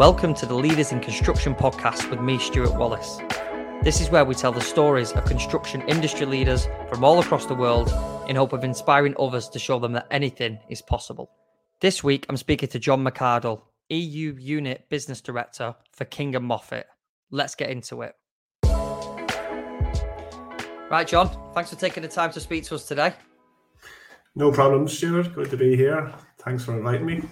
Welcome to the Leaders in Construction podcast with me, Stuart Wallace. This is where we tell the stories of construction industry leaders from all across the world in hope of inspiring others to show them that anything is possible. This week, I'm speaking to John McArdle, EU Unit Business Director for King and Moffat. Let's get into it. Right, John, thanks for taking the time to speak to us today. No problem, Stuart. Good to be here. Thanks for inviting me.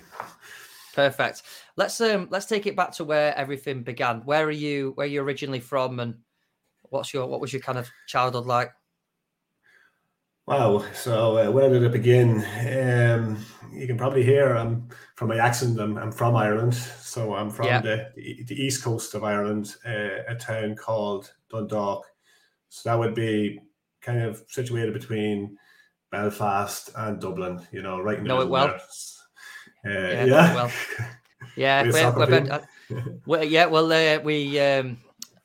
Perfect. Let's um let's take it back to where everything began. Where are you? Where are you originally from, and what's your what was your kind of childhood like? Wow. So uh, where did it begin? Um, you can probably hear I'm from my accent. I'm, I'm from Ireland, so I'm from yeah. the, the east coast of Ireland, uh, a town called Dundalk. So that would be kind of situated between Belfast and Dublin. You know, right in the know it well. Uh, yeah, yeah. Well, yeah, we're, uh, well, yeah. Well, uh, we um,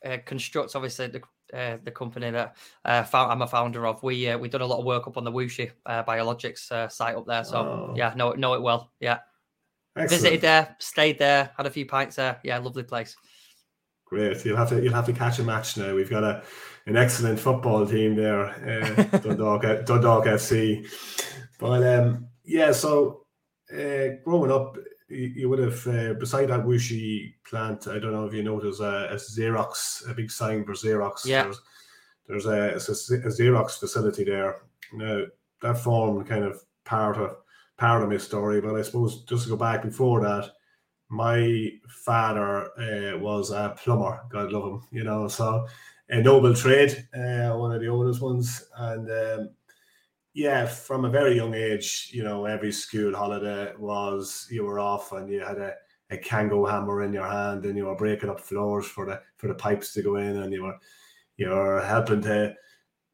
uh, construct obviously the uh, the company that uh, found, I'm a founder of. We uh, we done a lot of work up on the Wuxi uh, Biologics uh, site up there. So oh. yeah, know know it well. Yeah, Excellent. visited there, stayed there, had a few pints there. Yeah, lovely place. Great. You'll have to you'll have to catch a match now. We've got a an excellent football team there, uh, Dundalk Dundalk FC. But um, yeah, so uh, growing up, you, you would have uh, beside that Wuxi plant. I don't know if you noticed uh, a Xerox, a big sign for Xerox. Yeah. There's, there's a, a, a Xerox facility there. Now that formed kind of part of part of my story. But I suppose just to go back before that, my father uh, was a plumber. God love him, you know. So a noble trade, uh, one of the oldest ones, and um, yeah, from a very young age, you know, every school holiday was you were off and you had a, a Kango hammer in your hand and you were breaking up floors for the for the pipes to go in and you were you were helping to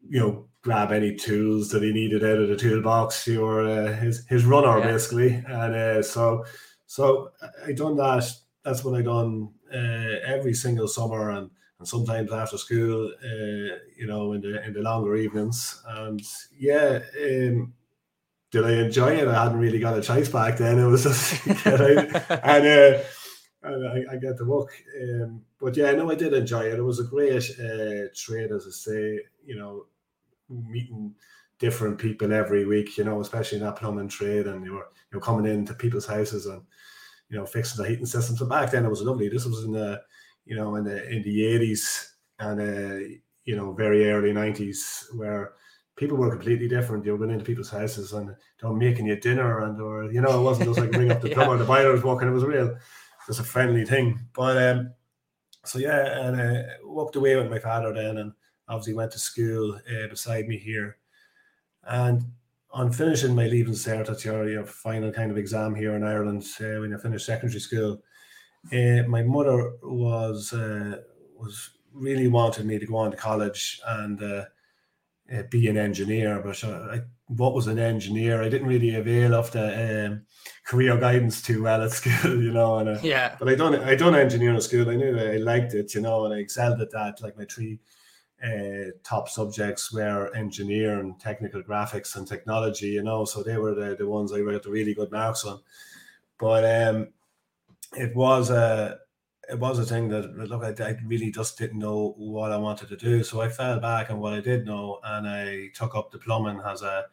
you know grab any tools that he needed out of the toolbox. You were uh, his his runner yeah. basically, and uh, so so I done that. That's what I done uh, every single summer and and sometimes after school, uh, you know, in the in the longer evenings. And yeah, um, did I enjoy it? I hadn't really got a choice back then. It was just and, uh, and I, I get the book. Um, but yeah, no, I did enjoy it. It was a great uh, trade, as I say. You know, meeting different people every week. You know, especially in that plumbing trade, and you were you know coming into people's houses and you know fixing the heating system. So back then it was lovely. This was in the you know, in the in the eighties and uh, you know, very early nineties, where people were completely different. You were going into people's houses and they were making you dinner, and or you know, it wasn't just like ring up the plumber, the buyer was walking. It was real, just a friendly thing. But um, so yeah, and uh, walked away with my father then, and obviously went to school uh, beside me here, and on finishing my leaving cert, that's your, your final kind of exam here in Ireland uh, when you finish secondary school. Uh, my mother was uh, was really wanted me to go on to college and uh, uh be an engineer, but I, what was an engineer? I didn't really avail of the um, career guidance too well at school, you know. And uh, yeah, but I done I done engineering at school. I knew I liked it, you know, and I excelled at that. Like my three uh, top subjects were engineering, technical graphics, and technology. You know, so they were the, the ones I got the really good marks on. But um, it was a it was a thing that look I, I, really just didn't know what I wanted to do. So I fell back on what I did know and I took up the plumbing as a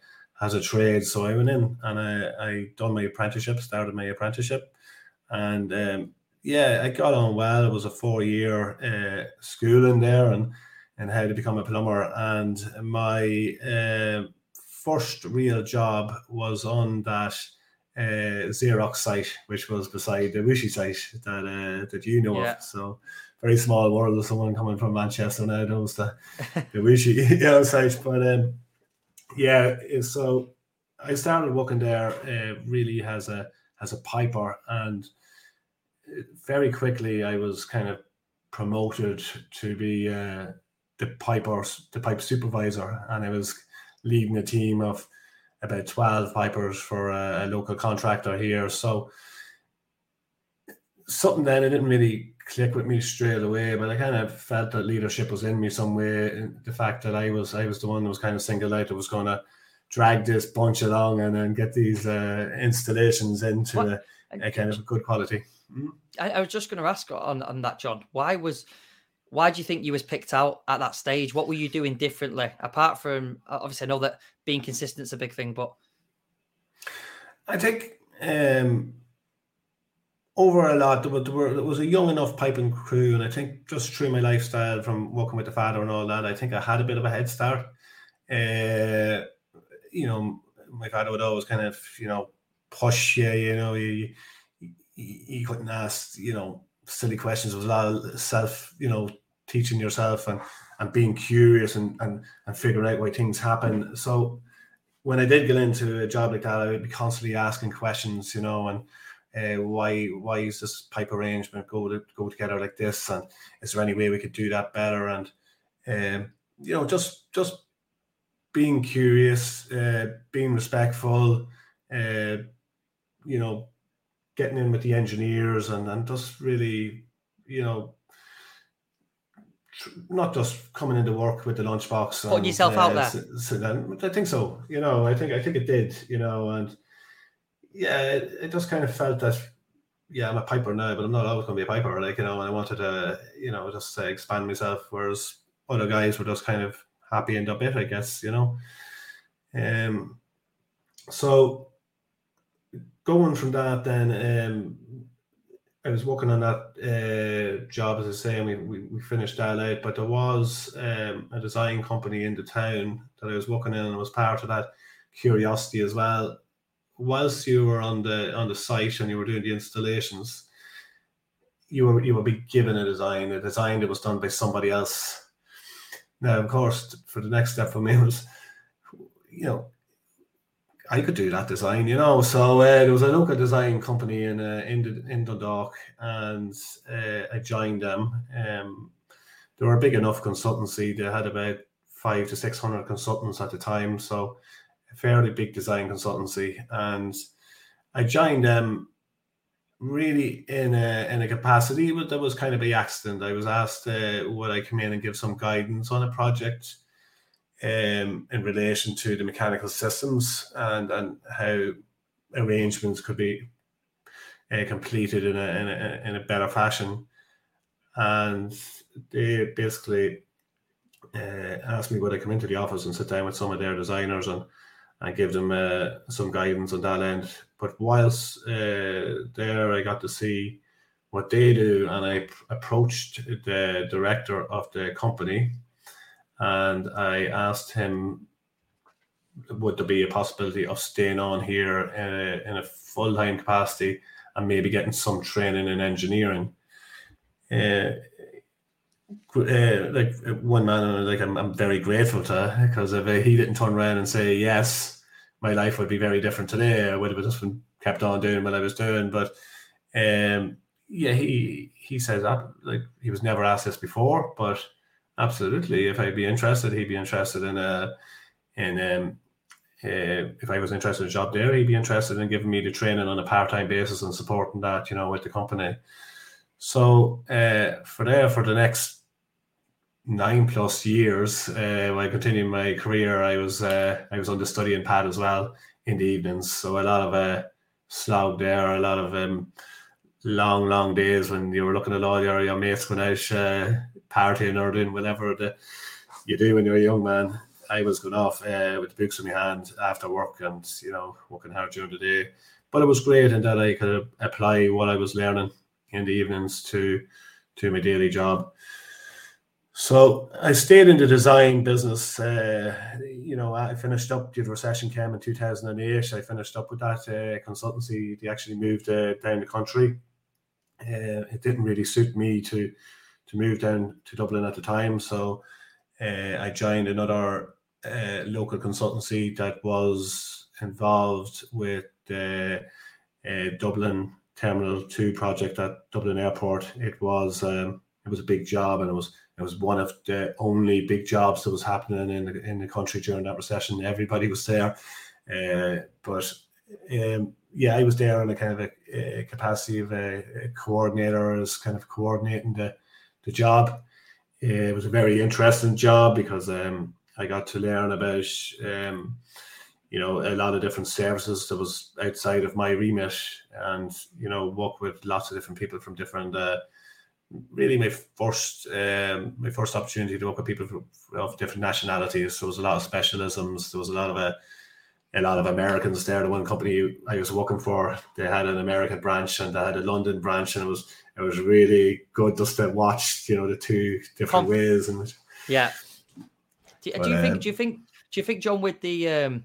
as a trade. So I went in and I, I done my apprenticeship started my apprenticeship. And um, yeah I got on well. It was a four year uh, school in there and and how to become a plumber. And my uh, first real job was on that uh, Xerox site, which was beside the Wuxi site that uh, that you know yeah. of. So very small world of someone coming from Manchester now knows the the Wuxi you know, site. But um, yeah, so I started working there uh, really as a as a piper, and very quickly I was kind of promoted to be uh, the piper the pipe supervisor, and I was leading a team of about 12 pipers for a, a local contractor here. So something then it didn't really click with me straight away, but I kind of felt that leadership was in me some way. The fact that I was I was the one that was kind of singled out that was going to drag this bunch along and then get these uh, installations into a, a, kind of good quality. Hmm? I, I was just going to ask on on that, John. Why was why do you think you was picked out at that stage? What were you doing differently apart from obviously I know that being consistent is a big thing, but I think um, over a lot there was, there, was a young enough piping crew, and I think just through my lifestyle from working with the father and all that, I think I had a bit of a head start. Uh, you know, my father would always kind of you know push you, you know, you you, you couldn't ask you know silly questions. It was a lot of self, you know, teaching yourself and and being curious and and and figuring out why things happen. So when I did get into a job like that, I would be constantly asking questions, you know, and uh, why why is this pipe arrangement go to go together like this, and is there any way we could do that better? And um, you know, just just being curious, uh, being respectful, uh, you know, getting in with the engineers and and just really, you know, not just coming into work with the lunchbox. Putting and, yourself out there. So, so then, I think so. You know, I think I think it did. You know, and yeah, it, it just kind of felt that. Yeah, I'm a piper now, but I'm not always going to be a piper. Like you know, and I wanted to, you know, just uh, expand myself. Whereas other guys were just kind of happy and a bit, I guess. You know, um. So going from that, then um, I was working on that uh, job, as I say, and we, we, we finished that out. But there was um, a design company in the town that I was working in, and it was part of that curiosity as well. Whilst you were on the on the site and you were doing the installations, you were you would be given a design, a design that was done by somebody else. Now, of course, for the next step for me was, you know, I could do that design, you know. So uh, there was a local design company in uh, in, in Dundalk, and uh, I joined them. Um, they were a big enough consultancy. They had about five to six hundred consultants at the time, so a fairly big design consultancy. And I joined them really in a in a capacity, but that was kind of by accident. I was asked uh, would I come in and give some guidance on a project um, in relation to the mechanical systems and, and how arrangements could be uh, completed in a, in, a, in a better fashion. And they basically uh, asked me would I come into the office and sit down with some of their designers and, and give them uh, some guidance on that end. But whilst uh, there, I got to see what they do, and I approached the director of the company and I asked him, would there be a possibility of staying on here in a, a full time capacity and maybe getting some training in engineering? Uh, uh, like one man, like I'm, I'm very grateful to because if he didn't turn around and say yes, my life would be very different today. I would have just been kept on doing what I was doing. But um, yeah, he he says that like he was never asked this before, but Absolutely. If I'd be interested, he'd be interested in a in um, uh, if I was interested in a job there, he'd be interested in giving me the training on a part time basis and supporting that, you know, with the company. So uh, for there, for the next nine plus years, uh, while continuing my career, I was uh, I was on the studying pad as well in the evenings. So a lot of uh, slog there, a lot of um, long, long days when you were looking at all your, your mates going out uh, partying or doing whatever the, you do when you're a young man. I was going off uh, with the books in my hand after work and, you know, working hard during the day. But it was great in that I could apply what I was learning in the evenings to to my daily job. So I stayed in the design business. Uh, you know, I finished up. The recession came in 2008. I finished up with that uh, consultancy. They actually moved uh, down the country. Uh, it didn't really suit me to to move down to Dublin at the time. So uh, I joined another uh, local consultancy that was involved with the uh, Dublin Terminal Two project at Dublin Airport. It was um, it was a big job, and it was it was one of the only big jobs that was happening in the, in the country during that recession. Everybody was there, uh, but um, yeah, I was there in a kind of a, a capacity of a, a coordinator, as kind of coordinating the the job. It was a very interesting job because um, I got to learn about um, you know, a lot of different services that was outside of my remit, and you know, work with lots of different people from different. Uh, really, my first um, my first opportunity to work with people of different nationalities. So there was a lot of specialisms. There was a lot of a uh, a lot of Americans there. The one company I was working for, they had an American branch and they had a London branch, and it was it was really good just to watch, you know, the two different ways. And yeah, do, but, do you think? Um, do you think? Do you think, John, with the um,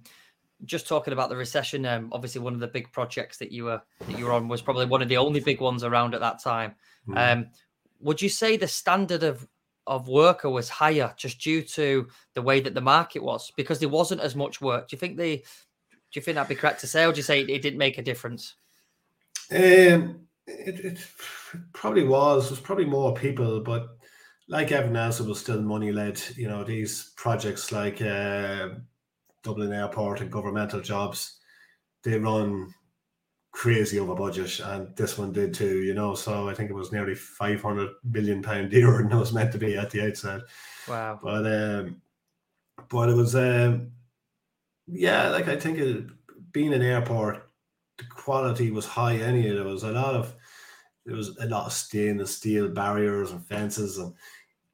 just talking about the recession, um, obviously one of the big projects that you were that you were on was probably one of the only big ones around at that time. Mm. Um, would you say the standard of of worker was higher just due to the way that the market was because there wasn't as much work? Do you think the do you think that'd be correct to say, or do you say it, didn't make a difference? Um, it, it probably was. It was probably more people, but like everyone else, it was still money led. You know, these projects like uh, Dublin Airport and governmental jobs, they run crazy over budget, and this one did too. You know, so I think it was nearly five hundred billion pound dearer than it was meant to be at the outset. Wow! But um, but it was um, yeah, like I think it, being an airport, the quality was high. Any there was a lot of there was a lot of stainless steel barriers and fences and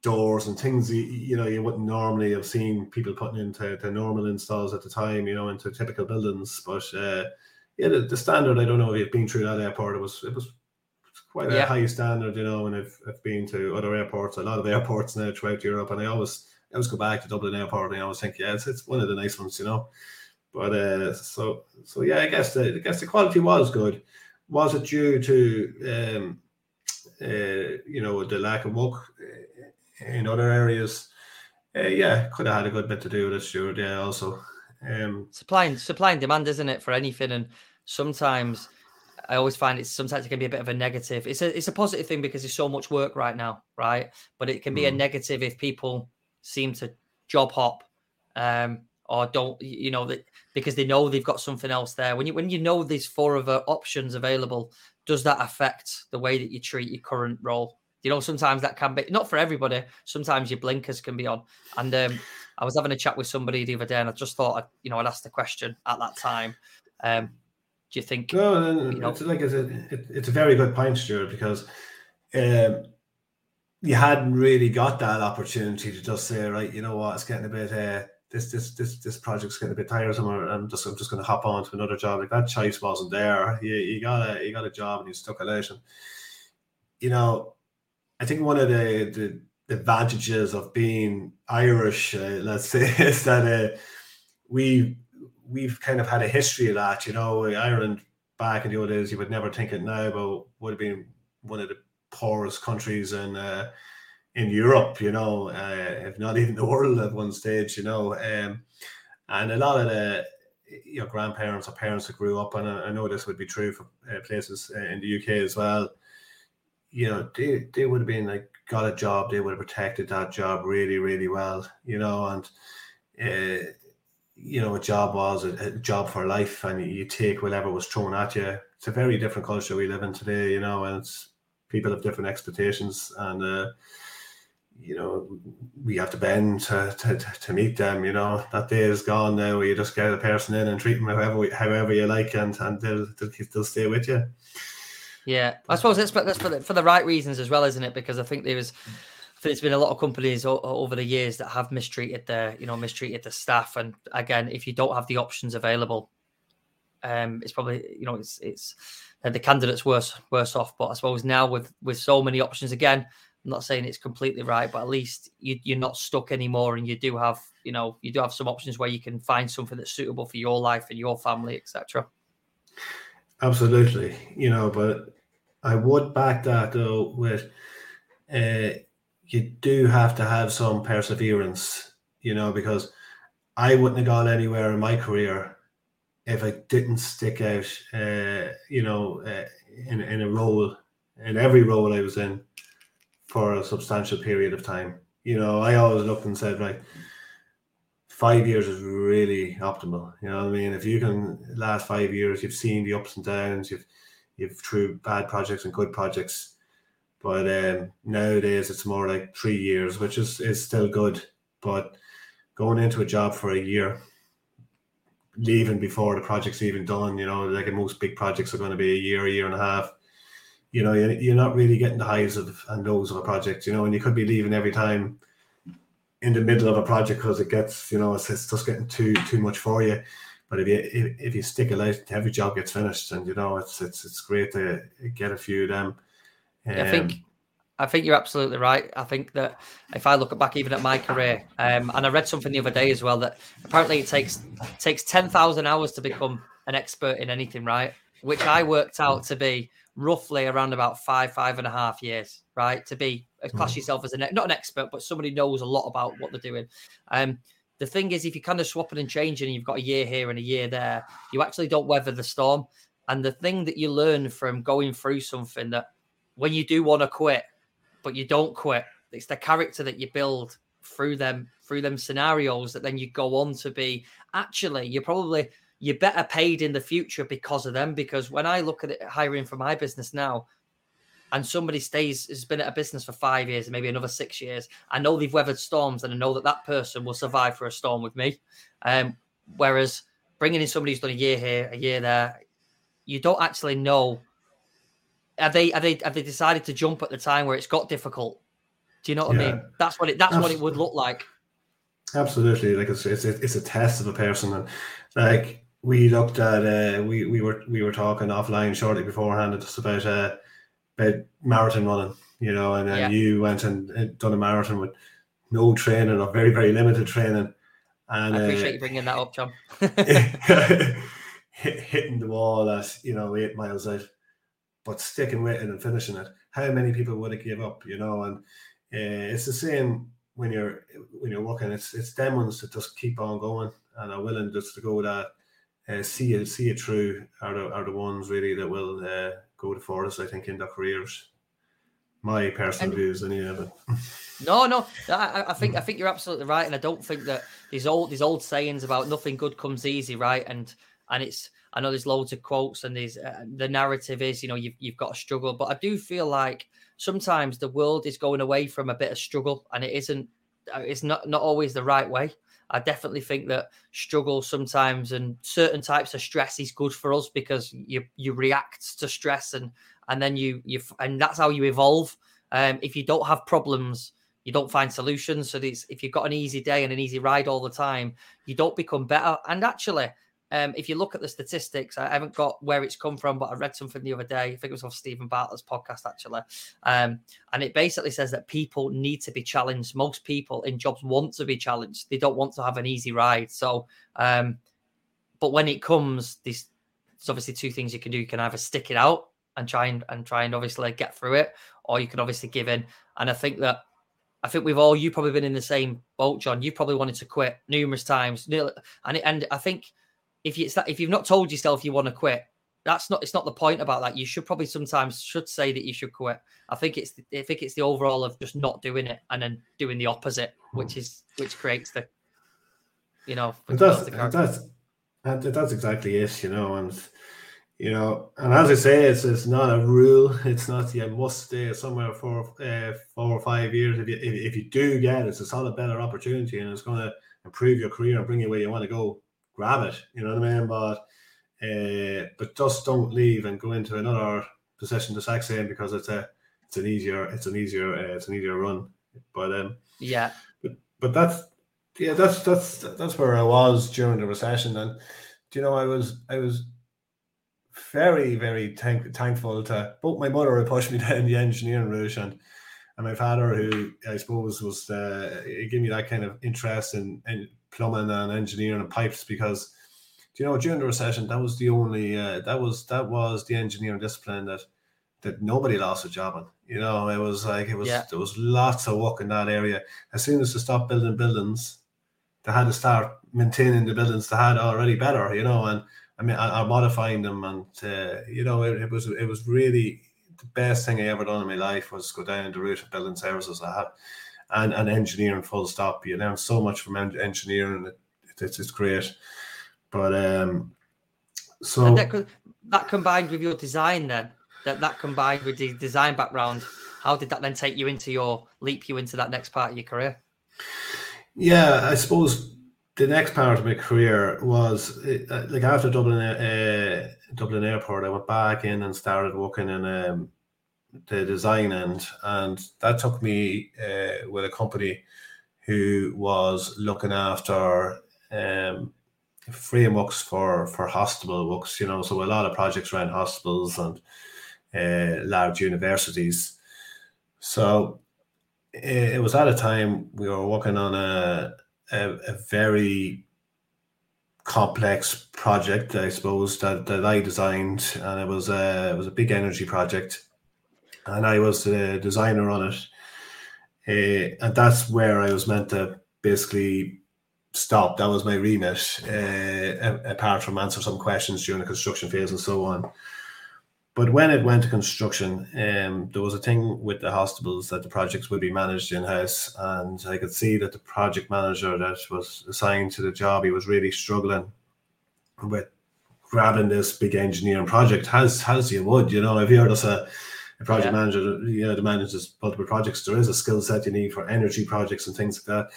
doors and things you, you know you wouldn't normally have seen people putting into the normal installs at the time you know into typical buildings. But uh, yeah the, the, standard i don't know if you've been through that airport it was it was quite yeah. a high standard you know and I've, I've been to other airports a lot of airports now throughout europe and i always I always go back to dublin airport and i always think yeah it's, it's one of the nice ones you know. But uh so so yeah i guess the i guess the quality was good was it due to um uh, you know the lack of work in other areas. Uh, yeah, could have had a good bit to do with it, Stuart. Yeah, also. Um, supply and supply and demand, isn't it, for anything? And sometimes I always find it's sometimes it can be a bit of a negative. It's a it's a positive thing because there's so much work right now, right? But it can be mm. a negative if people seem to job hop, um, or don't you know that because they know they've got something else there. When you when you know there's four other options available, does that affect the way that you treat your current role? You know, sometimes that can be not for everybody. Sometimes your blinkers can be on. And um, I was having a chat with somebody the other day, and I just thought, you know, I'd ask the question at that time. Um, do you think? No, you know, it's like it's a, it, it's a very good point, Stuart, because um, you hadn't really got that opportunity to just say, right, you know what, it's getting a bit. Uh, this this this this project's getting a bit tiresome, I'm just I'm just going to hop on to another job. Like that choice wasn't there. You, you got a you got a job and you stuck it out, and you know I think one of the, the advantages of being Irish, uh, let's say, is that uh, we we've kind of had a history of that. You know, Ireland back in the old days, you would never think it now, but would have been one of the poorest countries in uh, in Europe. You know, uh, if not even the world at one stage. You know, um, and a lot of the your grandparents or parents that grew up, and I, I know this would be true for uh, places uh, in the UK as well you know, they, they would have been like got a job, they would have protected that job really, really well, you know, and uh, you know, a job was a, a, job for life, and you take whatever was thrown at you. It's a very different culture we live in today, you know, and it's people have different expectations, and uh, you know, we have to bend to, to, to meet them. You know, that day is gone now. You just get a person in and treat them however however you like, and and they'll they'll, stay with you. Yeah, I suppose that's, that's for the, for the right reasons as well, isn't it? Because I think there was, I think there's been a lot of companies o- over the years that have mistreated their, you know, mistreated the staff. And again, if you don't have the options available, um, it's probably, you know, it's it's the candidates worse worse off. But I suppose now with with so many options, again, I'm not saying it's completely right, but at least you, you're not stuck anymore, and you do have, you know, you do have some options where you can find something that's suitable for your life and your family, etc. Absolutely, you know, but I would back that though with uh, you do have to have some perseverance, you know, because I wouldn't have gone anywhere in my career if I didn't stick out, uh, you know, uh, in in a role, in every role I was in, for a substantial period of time. You know, I always looked and said, right, five years is really optimal. You know what I mean? If you can last five years, you've seen the ups and downs, you've you've through bad projects and good projects. But um, nowadays it's more like three years, which is, is still good. But going into a job for a year, leaving before the project's even done. You know, like most big projects are going to be a year, a year and a half. You know, you're not really getting the highs of and lows of a project. You know, and you could be leaving every time in the middle of a project because it gets, you know, it's, it's just getting too too much for you. But if you if, if you stick it out, every job gets finished, and you know, it's it's it's great to get a few of them. Um, I think um, I think you're absolutely right. I think that if I look back even at my career, um, and I read something the other day as well that apparently it takes takes ten thousand hours to become an expert in anything, right? Which I worked out to be roughly around about five five and a half years, right? To be uh, class hmm. yourself as an not an expert, but somebody knows a lot about what they're doing. Um, the thing is, if you're kind of swapping and changing, and you've got a year here and a year there, you actually don't weather the storm. And the thing that you learn from going through something that when you do want to quit, but you don't quit. It's the character that you build through them through them scenarios that then you go on to be actually you're probably you're better paid in the future because of them because when i look at it hiring for my business now and somebody stays has been at a business for five years and maybe another six years i know they've weathered storms and i know that that person will survive for a storm with me um, whereas bringing in somebody who's done a year here a year there you don't actually know have they have they have they decided to jump at the time where it's got difficult? Do you know what yeah. I mean? That's what it that's Absolutely. what it would look like. Absolutely, like it's it's it's a test of a person, and like we looked at uh, we we were we were talking offline shortly beforehand just about uh, about marathon running, you know, and then yeah. you went and done a marathon with no training or very very limited training. And I appreciate uh, you bringing that up, John. hitting the wall at you know eight miles out but sticking with it and finishing it. How many people would have give up? You know, and uh, it's the same when you're when you're working. It's it's them ones that just keep on going and are willing just to go that uh, see it see it through are the, are the ones really that will uh, go the farthest. I think in their careers. My personal and, views, anyway. But. No, no, I, I, think I think you're absolutely right, and I don't think that these old these old sayings about nothing good comes easy, right? And and it's I know there's loads of quotes and there's uh, the narrative is you know you've you've got to struggle, but I do feel like sometimes the world is going away from a bit of struggle, and it isn't. Uh, it's not not always the right way. I definitely think that struggle sometimes and certain types of stress is good for us because you you react to stress and and then you you and that's how you evolve. Um, if you don't have problems, you don't find solutions. So these, if you've got an easy day and an easy ride all the time, you don't become better. And actually, um, if you look at the statistics, I haven't got where it's come from, but I read something the other day. I think it was off Steven Bartlett's podcast actually, um, and it basically says that people need to be challenged. Most people in jobs want to be challenged. They don't want to have an easy ride. So, um, but when it comes, there's, there's obviously two things you can do. You can either stick it out and try and and try and obviously get through it, or you can obviously give in. And I think that I think we've all you probably been in the same boat, John. You probably wanted to quit numerous times, and and I think if you if you've not told yourself you want to quit, that's not it's not the point about that. You should probably sometimes should say that you should quit. I think it's I think it's the overall of just not doing it and then doing the opposite, which is which creates the you know that's that's that's exactly it, you know, and you know, and as I say, it's it's not a rule. It's not you must stay somewhere for uh, four or five years. If you if, if you do get it, it's a solid better opportunity, and it's going to improve your career and bring you where you want to go grab it. You know what I mean? But uh, but just don't leave and go into another position the exact same because it's a it's an easier it's an easier uh, it's an easier run. But um yeah, but but that's yeah that's that's that's where I was during the recession and do you know I was I was very very thank, thankful to both my mother who pushed me down the engineering route and and my father who I suppose was uh, gave me that kind of interest in, in plumbing and engineering and pipes because you know during the recession that was the only uh, that was that was the engineering discipline that that nobody lost a job in. You know, it was like it was yeah. there was lots of work in that area. As soon as they stopped building buildings, they had to start maintaining the buildings they had already better. You know, and I mean, are modifying them, and uh, you know, it, it, was it was really the best thing I ever done in my life was go down the route of building services. I had and, and engineering full stop. You learn so much from engineering. It, it, it's, it's great. But um, so that, that combined with your design, then that that combined with the design background, how did that then take you into your leap you into that next part of your career? Yeah, I suppose the next part of my career was uh, like after Dublin uh, Dublin Airport, I went back in and started working in um, the design end, and that took me uh, with a company who was looking after um, frameworks for for hospital works. You know, so a lot of projects around hospitals and uh, large universities. So it, it was at a time we were working on a a, a very complex project, I suppose that, that I designed, and it was a it was a big energy project, and I was the designer on it, uh, and that's where I was meant to basically stop. That was my remit, uh, apart from answer some questions during the construction phase and so on. But when it went to construction, um, there was a thing with the hospitals that the projects would be managed in house, and I could see that the project manager that was assigned to the job, he was really struggling with grabbing this big engineering project. As as you would, you know, if you're just a, a project yeah. manager, you know, the manages multiple projects, there is a skill set you need for energy projects and things like that.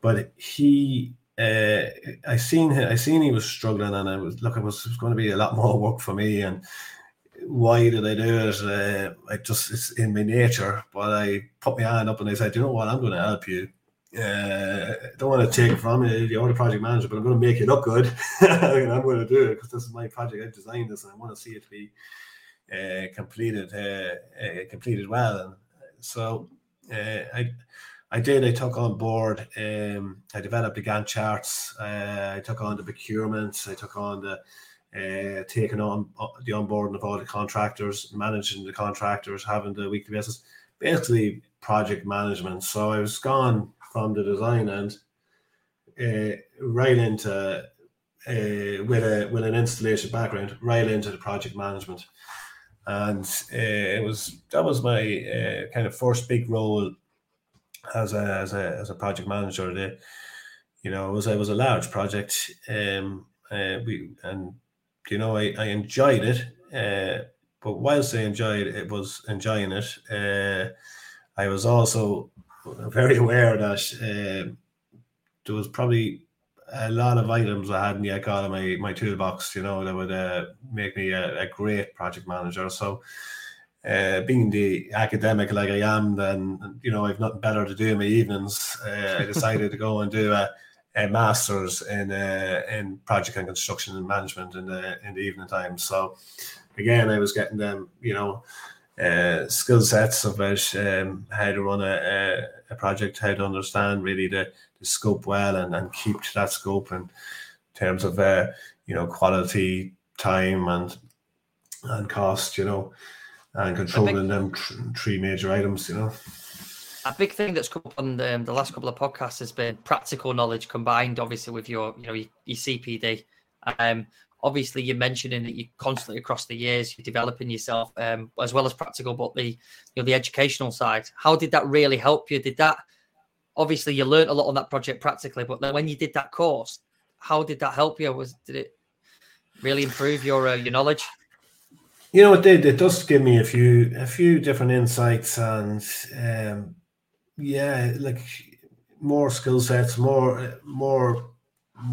But he uh, I seen him, I seen he was struggling, and I was look, it was, it was going to be a lot more work for me, and why did I do it? Uh, I just it's in my nature. But I put my hand up and I said, you know what, I'm going to help you. Uh, I don't want to take it from you, you're the project manager, but I'm going to make it look good. and I'm going to do it because this is my project. I designed this, and I want to see it to be uh, completed, uh, uh completed well. And so I. I did. I took on board. Um, I developed the Gantt charts. I took on the procurement. I took on the uh, taking on uh, the onboarding of all the contractors, managing the contractors, having the weekly basis, basically project management. So I was gone from the design end uh, right into uh, with a with an installation background, right into the project management, and uh, it was that was my uh, kind of first big role as a as a as a project manager. The, you know, it was it was a large project. Um, uh, we and you know, I, I enjoyed it. But whilst I enjoyed it, was enjoying it, uh, I was also very aware that uh, there was probably a lot of items I hadn't yet got in my, my toolbox, you know, that would uh, make me a, a, great project manager. So, uh, being the academic like I am, then, you know, I've nothing better to do in my evenings. Uh, I decided to go and do a, a masters in uh, in project and construction and management in the in the evening time. So again, I was getting them, you know, uh, skill sets of um, how to run a, a, project, how to understand really the, the scope well and, and keep to that scope in terms of uh, you know quality, time, and and cost, you know, and controlling them three major items, you know a big thing that's come up on the, um, the, last couple of podcasts has been practical knowledge combined, obviously, with your you know your, your CPD. Um, obviously, you're mentioning that you constantly across the years you're developing yourself um, as well as practical, but the you know the educational side. How did that really help you? Did that obviously you learned a lot on that project practically, but then when you did that course, how did that help you? Was did it really improve your uh, your knowledge? You know, it did. It does give me a few a few different insights and um, yeah, like more skill sets, more more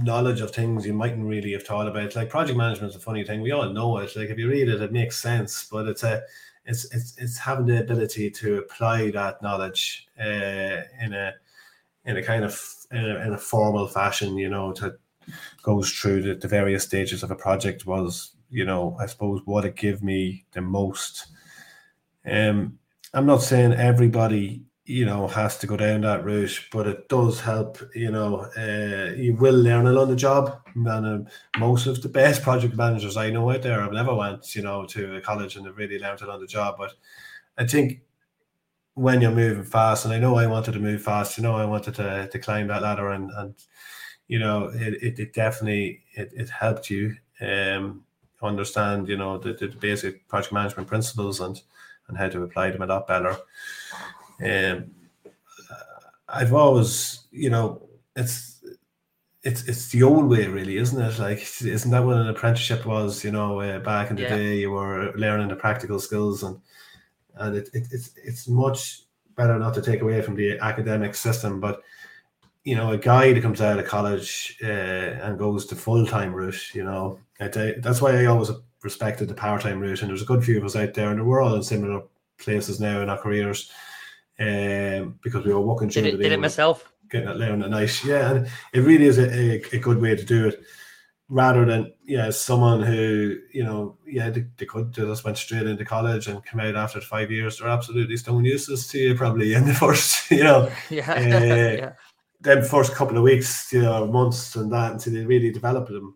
knowledge of things you mightn't really have thought about. Like project management is a funny thing. We all know it. Like if you read it, it makes sense, but it's a it's it's it's having the ability to apply that knowledge uh, in a in a kind of in a, in a formal fashion. You know, to goes through the, the various stages of a project was you know I suppose what it gave me the most. Um, I'm not saying everybody you know has to go down that route but it does help you know uh, you will learn it on the job and uh, most of the best project managers i know out there have never went you know to a college and they've really learned it on the job but i think when you're moving fast and i know i wanted to move fast you know i wanted to, to climb that ladder and and you know it, it, it definitely it, it helped you um understand you know the, the basic project management principles and and how to apply them a lot better um, I've always, you know, it's it's it's the old way, really, isn't it? Like, isn't that what an apprenticeship was? You know, uh, back in the yeah. day, you were learning the practical skills, and and it, it, it's it's much better not to take away from the academic system, but you know, a guy that comes out of college uh, and goes to full time route, you know, that's why I always respected the part time route. And there's a good few of us out there, and we're all in similar places now in our careers um, because we were walking through did it, the. Did it myself? Getting it down at night. Yeah, and it really is a, a, a, good way to do it rather than, yeah, someone who, you know, yeah, they, they could they just went straight into college and come out after five years. They're absolutely stone useless to you probably in the first, you know. yeah. Uh, yeah. Then first couple of weeks, you know, months and that until they really develop them.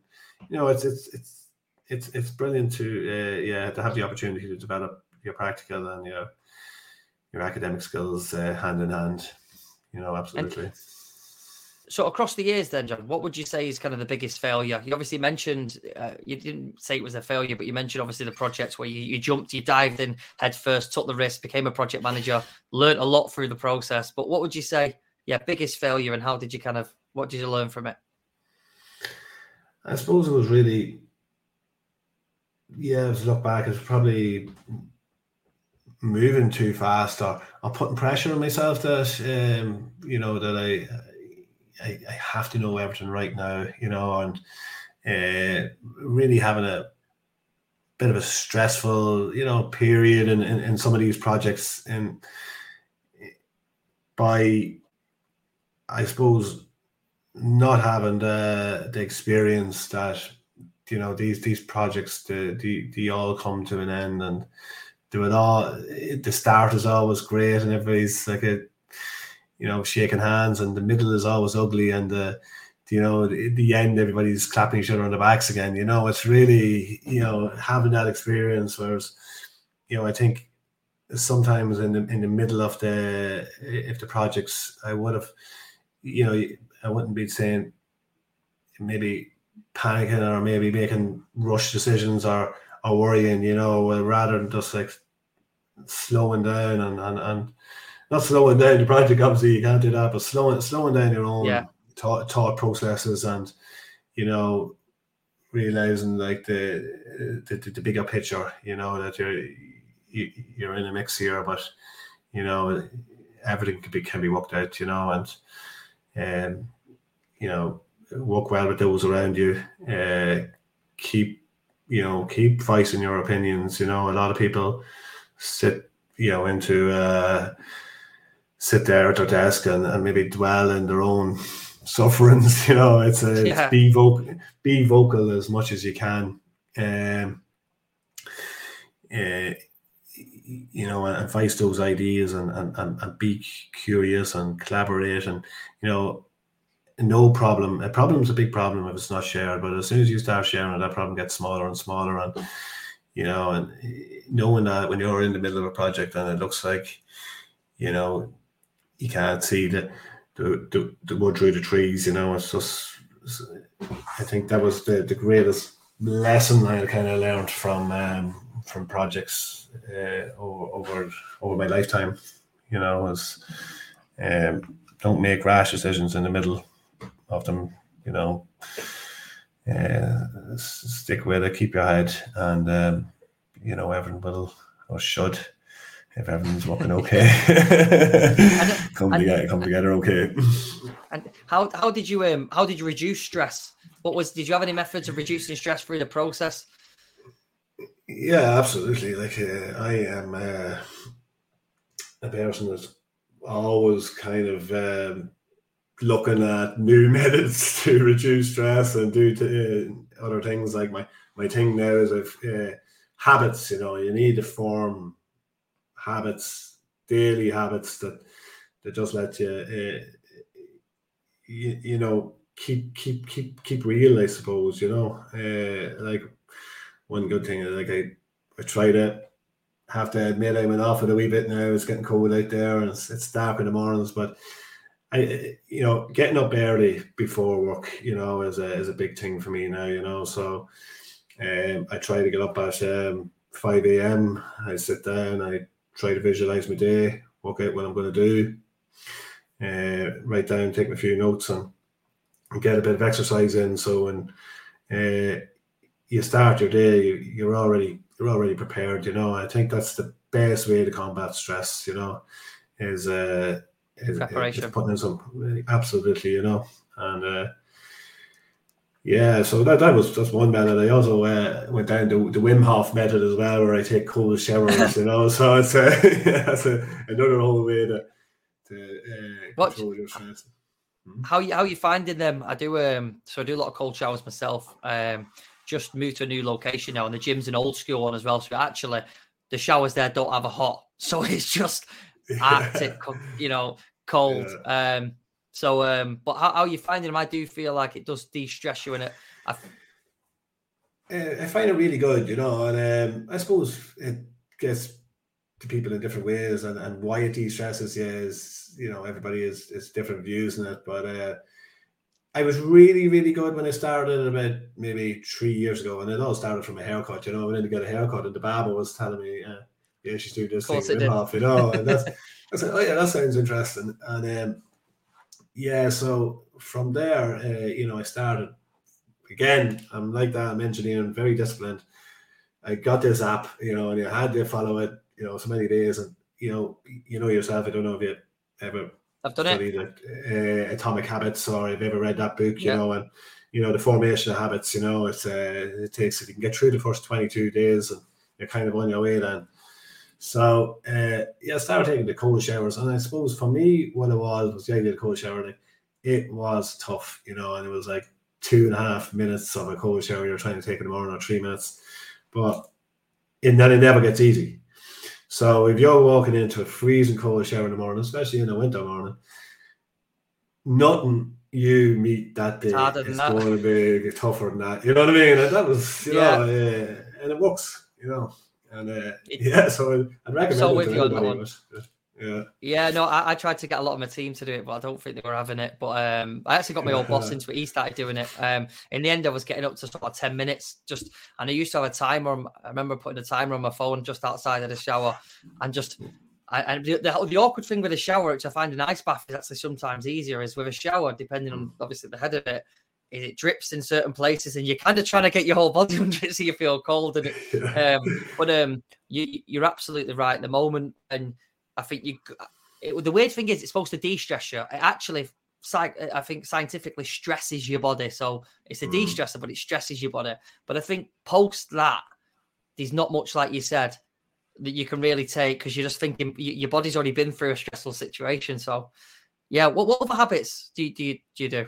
You know, it's it's it's it's it's brilliant to uh, yeah to have the opportunity to develop your practical and your your academic skills uh, hand in hand. You know, absolutely. And so across the years, then John, what would you say is kind of the biggest failure? You obviously mentioned uh, you didn't say it was a failure, but you mentioned obviously the projects where you, you jumped, you dived in head first, took the risk, became a project manager, learned a lot through the process. But what would you say, yeah, biggest failure, and how did you kind of what did you learn from it? I suppose it was really, yeah, to look back, it's probably moving too fast or, or putting pressure on myself that um, you know that I, I, I have to know everything right now, you know, and uh, really having a bit of a stressful, you know, period in, in, in some of these projects and by I suppose not having the the experience that you know these these projects they, they, they all come to an end and do it all. The start is always great, and everybody's like a, you know, shaking hands, and the middle is always ugly, and the, you know, the, the end everybody's clapping each other on the backs again. You know, it's really, you know, having that experience. Whereas, you know, I think sometimes in the in the middle of the if the projects, I would have, you know, I wouldn't be saying maybe panicking or maybe making rush decisions or or worrying, you know, rather than just like slowing down and, and, and not slowing down the project. Obviously, you can't do that, but slowing slowing down your own yeah. thought, thought processes and you know realizing like the, the the bigger picture. You know that you're you, you're in a mix here, but you know everything can be can be worked out. You know, and um, you know work well with those around you. Uh, keep you know, keep voicing your opinions. You know, a lot of people sit, you know, into uh, sit there at their desk and, and maybe dwell in their own sufferings. You know, it's, a, yeah. it's be vocal, be vocal as much as you can. Um, uh, you know, and voice those ideas and, and, and, and be curious and collaborate and, you know, no problem. A problem is a big problem if it's not shared, but as soon as you start sharing it, that problem gets smaller and smaller. And you know, and knowing that when you're in the middle of a project and it looks like, you know, you can't see the the, the, the wood through the trees, you know, it's just. I think that was the, the greatest lesson I kind of learned from um, from projects uh, over, over over my lifetime. You know, was um, don't make rash decisions in the middle of them, you know, uh, stick with it, keep your head, and um, you know everyone will or should if everyone's working okay. Come and, together come together okay. And how how did you um how did you reduce stress? What was did you have any methods of reducing stress through the process? Yeah absolutely. Like uh, i am uh, a person that's always kind of um, looking at new methods to reduce stress and do to, uh, other things. Like my my thing now is if uh, habits you know you need to form habits daily habits that that just let you, uh, you you know keep keep keep keep real i suppose you know uh, like one good thing like i i try to have to admit i went off it a wee bit now it's getting cold out there and it's, it's dark in the mornings but I, you know, getting up early before work, you know, is a is a big thing for me now. You know, so um, I try to get up at um, five a.m. I sit down, I try to visualize my day, work out what I'm going to do, uh, write down, take a few notes, and, and get a bit of exercise in. So when uh, you start your day, you, you're already you're already prepared. You know, I think that's the best way to combat stress. You know, is uh, preparation. It's putting in some absolutely, you know, and uh, yeah, so that, that was just one method. I also uh, went down to the Wim Hof method as well, where I take cold showers, you know. So it's uh, that's a, another whole way to to uh, control your stress. Hmm? How you how you finding them? I do um so I do a lot of cold showers myself. Um, just moved to a new location now, and the gym's an old school one as well. So actually, the showers there don't have a hot, so it's just arctic, you know, cold. Yeah. Um, so, um, but how, how are you finding them? I do feel like it does de-stress you, and it. I, uh, I find it really good, you know, and um, I suppose it gets to people in different ways, and, and why it de-stresses you is, you know, everybody is is different views in it, but uh, I was really, really good when I started about maybe three years ago, and it all started from a haircut. You know, I went in to get a haircut, and the barber was telling me, uh, "Yeah, she's doing this thing off," you know, and that's. I said, "Oh yeah, that sounds interesting," and um, yeah, so from there, uh, you know, I started again. I'm like that. I'm engineering, very disciplined. I got this app, you know, and you had to follow it, you know, so many days, and you know, you know yourself. I don't know if you ever I've done it. Uh, Atomic Habits, or if you ever read that book, you yeah. know, and you know the formation of habits. You know, it's uh, it takes if you can get through the first twenty two days, and you're kind of on your way then. So uh, yeah, I started taking the cold showers, and I suppose for me, what it was was the idea of the cold shower. Like, it was tough, you know, and it was like two and a half minutes of a cold shower you're trying to take in the morning, or three minutes, but and then it never gets easy. So if you're walking into a freezing cold shower in the morning, especially in the winter morning, nothing you meet that day is going to be tougher than that. You know what I mean? And that was, you yeah. know, uh, and it works, you know. And uh, yeah, so I'd recommend so it to anybody. Yeah. Yeah, no, I, I, tried to get a lot of my team to do it, but I don't think they were having it. But um, I actually got my old boss into it. He started doing it. Um, in the end, I was getting up to sort of 10 minutes just, and I used to have a timer. I remember putting a timer on my phone just outside of the shower and just, I, and the, the, the, awkward thing with a shower, which I find an ice bath is actually sometimes easier, is with a shower, depending on obviously the head of it, it drips in certain places and you're kind of trying to get your whole body under it so you feel cold and it, um, but um you you're absolutely right at the moment and I think you. It, the weird thing is, it's supposed to de-stress you. It actually, I think, scientifically stresses your body. So it's a mm. de-stressor, but it stresses your body. But I think post that, there's not much, like you said, that you can really take because you're just thinking your body's already been through a stressful situation. So, yeah, what what other habits do you, do you, do you do?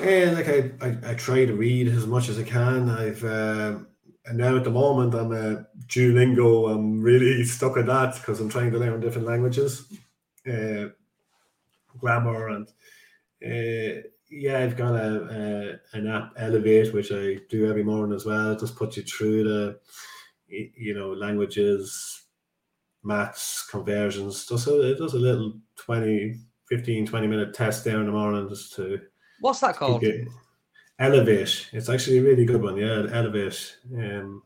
Yeah, like I, I, I, try to read as much as I can. I've um, and now at the moment I'm a Duolingo. I'm really stuck at that because I'm trying to learn different languages, uh, grammar, and uh, yeah, I've got a, a, an app Elevate which I do every morning as well. It just puts you through the you know languages, maths, conversions. Just a, it does a little 20, 15, 20 minute test there in the morning just to. What's that called? Elevate. It's actually a really good one. Yeah, Elevate. Um,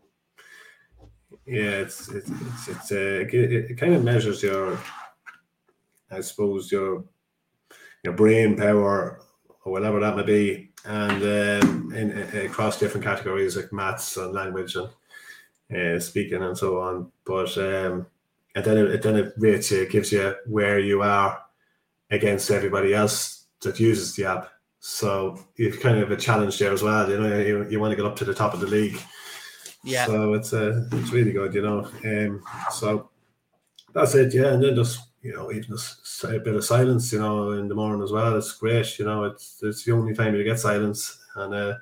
yeah, it's it's it's, it's uh, it, it kind of measures your, I suppose your, your brain power or whatever that may be, and um, in, in, across different categories like maths and language and uh, speaking and so on. But um, and then it then it rates you, it gives you where you are against everybody else that uses the app. So you've kind of a challenge there as well. You know, you, you want to get up to the top of the league. Yeah. So it's uh, it's really good, you know. Um, so that's it, yeah. And then just you know, even just a bit of silence, you know, in the morning as well. It's great, you know. It's it's the only time you get silence, and uh,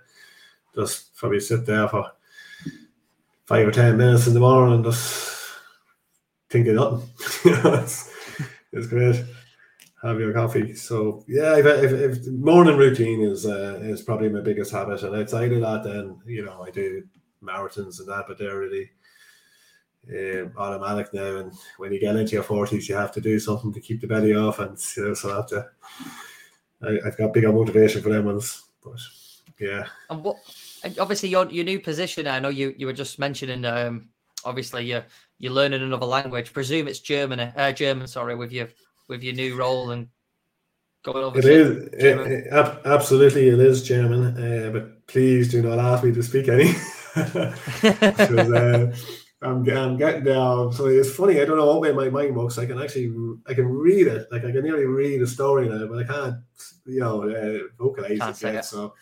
just probably sit there for five or ten minutes in the morning and just think of nothing. you know, it's, it's great have your coffee. So yeah, if, if, if morning routine is uh, is probably my biggest habit, and outside of that, then you know I do marathons and that, but they're really uh, automatic now. And when you get into your forties, you have to do something to keep the belly off, and you know, so I have to. I, have got bigger motivation for them ones, but yeah. And what? obviously, your your new position. I know you you were just mentioning. Um, obviously, you're you're learning another language. Presume it's German. Uh, German, sorry, with your with your new role and going over. It is it, it, absolutely it is German, uh, but please do not ask me to speak any. because, uh, I'm, I'm getting there. So it's funny. I don't know what way my mind works. I can actually, I can read it. Like I can nearly read a story now, but I can't, you know, uh, vocalize can't it yet. It. So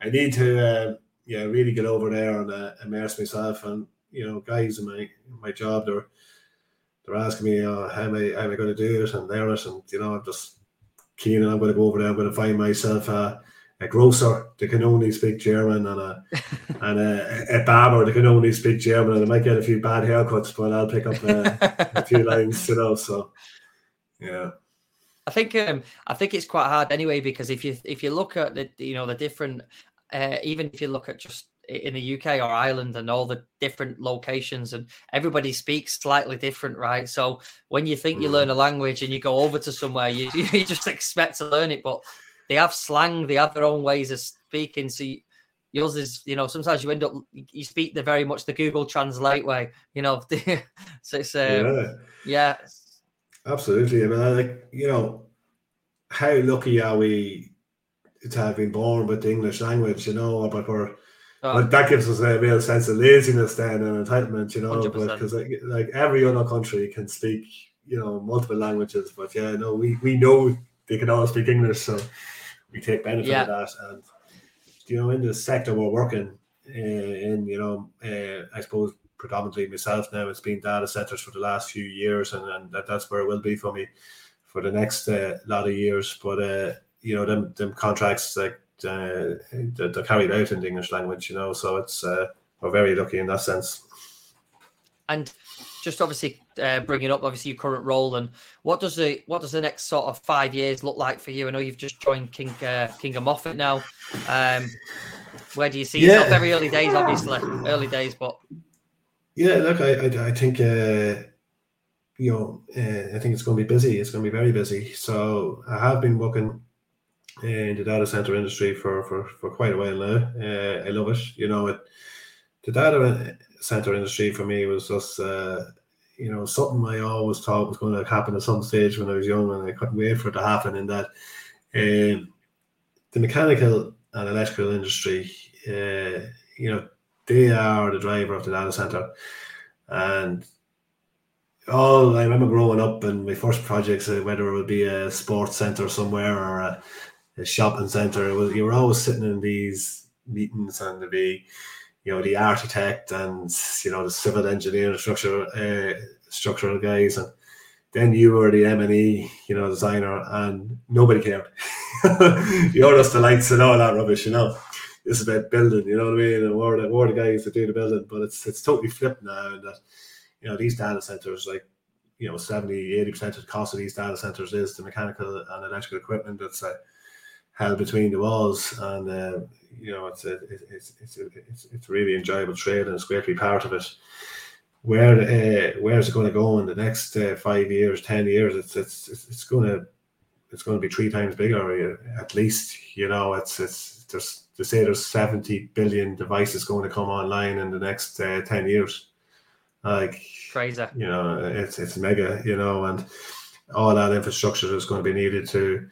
I need to, uh, yeah, really get over there and uh, immerse myself. And you know, guys in my my job, they're they're asking me, uh, how am I, how am I going to do it and there it? And you know, I'm just keen, and I'm going to go over there. I'm going to find myself a, a grocer that can only speak German and a and a, a barber that can only speak German. And I might get a few bad haircuts, but I'll pick up uh, a few lines, you know. So, yeah. I think um, I think it's quite hard anyway because if you if you look at the you know the different uh, even if you look at just in the UK or Ireland and all the different locations and everybody speaks slightly different, right? So when you think you mm. learn a language and you go over to somewhere, you, you just expect to learn it, but they have slang, they have their own ways of speaking. So you, yours is, you know, sometimes you end up you speak the very much the Google Translate way, you know. so it's um, yeah. yeah, absolutely. I mean, like you know, how lucky are we to have been born with the English language, you know, but we're Oh. But that gives us a real sense of laziness then and entitlement, you know, because like, like every other country can speak, you know, multiple languages. But yeah, no, we, we know they can all speak English, so we take benefit yeah. of that. And you know, in the sector we're working uh, in, you know, uh, I suppose predominantly myself now, it's been data centers for the last few years, and, and that, that's where it will be for me for the next uh, lot of years. But uh, you know, them them contracts like uh, they're carried out in the English language, you know. So it's uh, we're very lucky in that sense. And just obviously uh, bringing up obviously your current role and what does the what does the next sort of five years look like for you? I know you've just joined King uh, King of Moffatt now. Um, where do you see yeah. yourself? Very early days, obviously, early days, but yeah, look, I I, I think uh, you know uh, I think it's going to be busy. It's going to be very busy. So I have been working in the data center industry for for, for quite a while now. Uh, I love it. You know, it, the data center industry for me was just uh, you know something I always thought was going to happen at some stage when I was young, and I couldn't wait for it to happen. In that, um, the mechanical and electrical industry, uh, you know, they are the driver of the data center, and all I remember growing up and my first projects, uh, whether it would be a sports center somewhere or a, a shopping center. Was, you were always sitting in these meetings and there'd be, you know, the architect and you know the civil engineer, structural uh, structural guys, and then you were the M and E, you know, designer, and nobody cared. You're just the lights and all that rubbish, you know. Is about building, you know what I mean? And we're the, we're the guys that do the building, but it's it's totally flipped now. And that, you know, these data centers, like you know 70 80 percent of the cost of these data centers is the mechanical and electrical equipment that's uh, held between the walls, and uh, you know it's a, it's it's it's it's really enjoyable trade, and it's great to be part of it. Where uh, where is it going to go in the next uh, five years, ten years? It's it's it's going to it's going to be three times bigger uh, at least. You know, it's it's just to say there's 70 billion devices going to come online in the next uh, 10 years. Like crazy, you know, it's it's mega, you know, and all that infrastructure is going to be needed to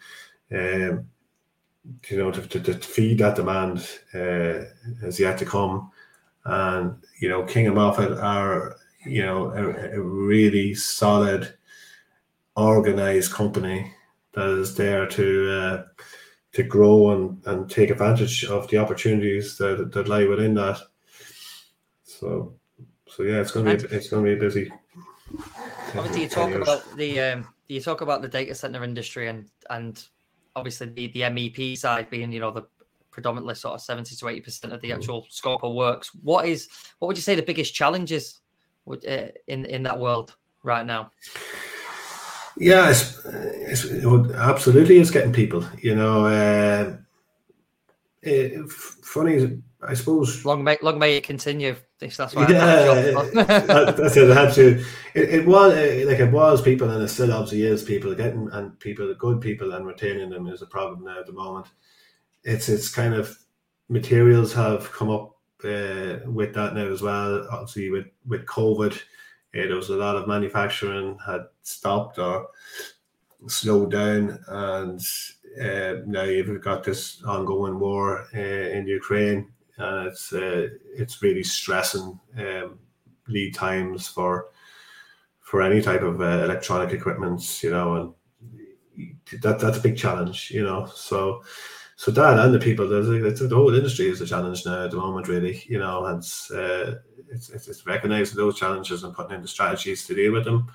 um, you know, to, to, to feed that demand uh, has yet to come. And, you know, King and Moffatt are, you know, a, a really solid, organized company that is there to uh, to grow and, and take advantage of the opportunities that, that lie within that. So, so yeah, it's going to be it's going to be busy. Obviously, you talk about the um, you talk about the data center industry and and obviously the, the MEP side being, you know, the predominantly sort of 70 to 80 percent of the mm. actual scope of works. What is what would you say the biggest challenges would, uh, in in that world right now? Yeah, it's, it's it would, absolutely, it's getting people. You know, uh, it, funny I suppose. Long may long may it continue. That's why. Yeah, that, that's it. I had to. It, it was like it was people, and it still obviously is people getting and people, good people, and retaining them is a problem now at the moment. It's it's kind of materials have come up uh, with that now as well. Obviously, with with COVID, uh, there was a lot of manufacturing had stopped or slowed down, and uh, now you've got this ongoing war uh, in Ukraine and it's uh, it's really stressing um, lead times for for any type of uh, electronic equipment, you know, and that that's a big challenge, you know. So so that and the people, the, the whole industry is a challenge now at the moment, really, you know, and uh, it's, it's, it's recognizing those challenges and putting in the strategies to deal with them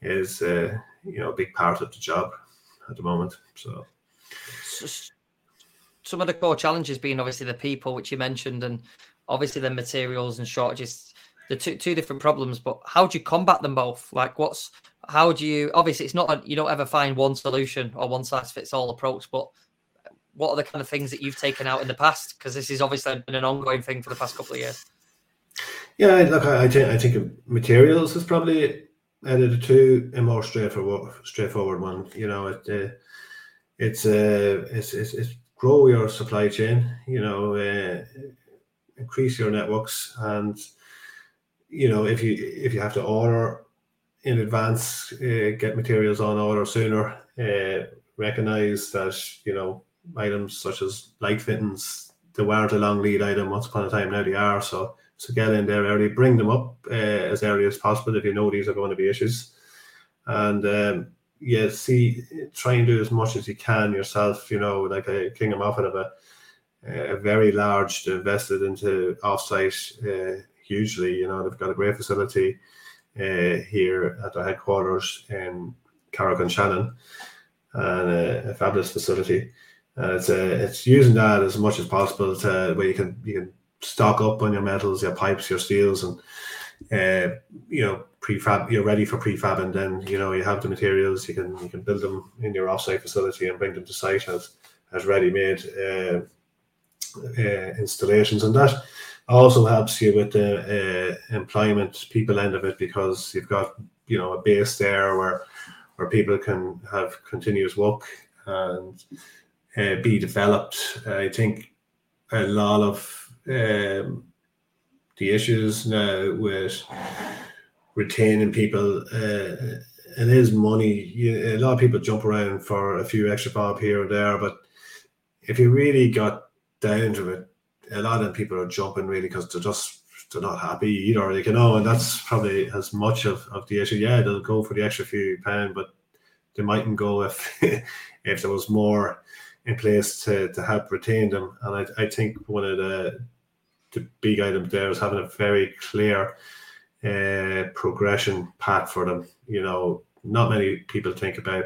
is, uh, you know, a big part of the job at the moment. So some of the core challenges being obviously the people, which you mentioned, and obviously the materials and shortages. The two two different problems, but how do you combat them both? Like, what's how do you? Obviously, it's not you don't ever find one solution or one size fits all approach, but what are the kind of things that you've taken out in the past? Because this is obviously been an ongoing thing for the past couple of years. Yeah, look, I, think I think materials is probably added to a more straightforward straightforward one. You know, it uh, it's uh, it's, it's, it's grow your supply chain, you know, uh, increase your networks, and you know if you if you have to order in advance, uh, get materials on order sooner. Uh, recognize that you know items such as light fittings they weren't a long lead item once upon a time. Now they are. So so get in there early, bring them up uh, as early as possible if you know these are going to be issues, and um, yeah, see, try and do as much as you can yourself. You know, like a King of Moffatt have a, a very large invested into offsite uh, hugely. You know, they've got a great facility uh, here at their headquarters in Carrick-on-Shannon and a, a, fabulous facility. And it's a, it's using that as much as possible to where you can you can stock up on your metals, your pipes, your steels, and uh, you know prefab you're ready for prefab and then you know you have the materials you can you can build them in your offsite facility and bring them to site as as ready made uh, uh, installations. And that also helps you with the uh, employment people end of it because you've got you know a base there where where people can have continuous work and uh, be developed. I think a lot of um, the issues now with retaining people uh, and his money. You, a lot of people jump around for a few extra bob here or there, but if you really got down to it, a lot of people are jumping really because they're just they're not happy either. You know, and that's probably as much of, of the issue. Yeah, they'll go for the extra few pound, but they mightn't go if if there was more in place to, to help retain them. And I, I think one of the the big items there is having a very clear uh, progression path for them. You know, not many people think about